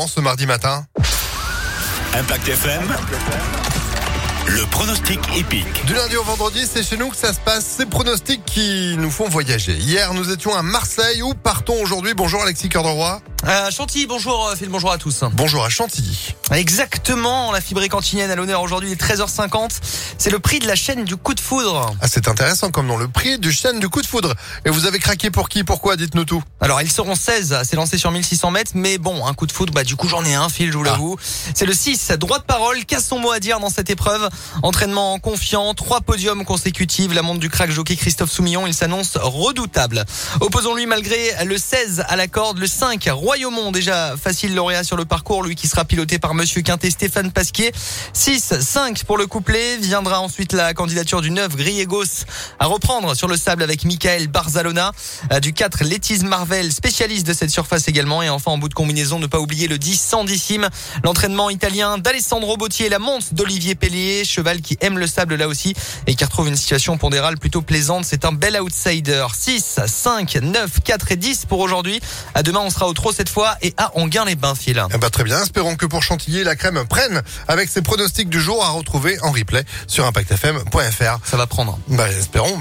ce mardi matin. Impact FM. Le pronostic épique. Du lundi au vendredi, c'est chez nous que ça se passe. Ces pronostics qui nous font voyager. Hier, nous étions à Marseille. Où partons aujourd'hui? Bonjour Alexis Cœur de Roi. Euh, Chantilly, bonjour euh, Phil, bonjour à tous. Bonjour à Chantilly. Exactement, la fibrée cantinienne à l'honneur aujourd'hui, il est 13h50. C'est le prix de la chaîne du coup de foudre. Ah, c'est intéressant comme dans le prix du chaîne du coup de foudre. Et vous avez craqué pour qui Pourquoi Dites-nous tout. Alors, ils seront 16, c'est lancé sur 1600 mètres, mais bon, un coup de foudre, bah du coup j'en ai un, Phil, je vous l'avoue. C'est le 6, droit de parole, qu'à son mot à dire dans cette épreuve? Entraînement confiant, trois podiums consécutifs, la montre du crack jockey Christophe Soumillon, il s'annonce redoutable. Opposons-lui malgré le 16 à la corde, le 5, Royaumont, déjà facile lauréat sur le parcours, lui qui sera piloté par Monsieur Quintet Stéphane Pasquier. 6, 5 pour le couplet. Viendra ensuite la candidature du 9, Griegos, à reprendre sur le sable avec Michael Barzalona. Euh, du 4, Létise Marvel, spécialiste de cette surface également. Et enfin, en bout de combinaison, ne pas oublier le 10, Sandissime. L'entraînement italien d'Alessandro Bottier, la monte d'Olivier Pellier, cheval qui aime le sable là aussi et qui retrouve une situation pondérale plutôt plaisante. C'est un bel outsider. 6, 5, 9, 4 et 10 pour aujourd'hui. À demain, on sera au trop cette fois et à on gagne les bains, Phil. Eh ben, très bien. Espérons que pour Chantilly, la crème prenne avec ses pronostics du jour à retrouver en replay sur impactfm.fr. Ça va prendre. Bah, espérons.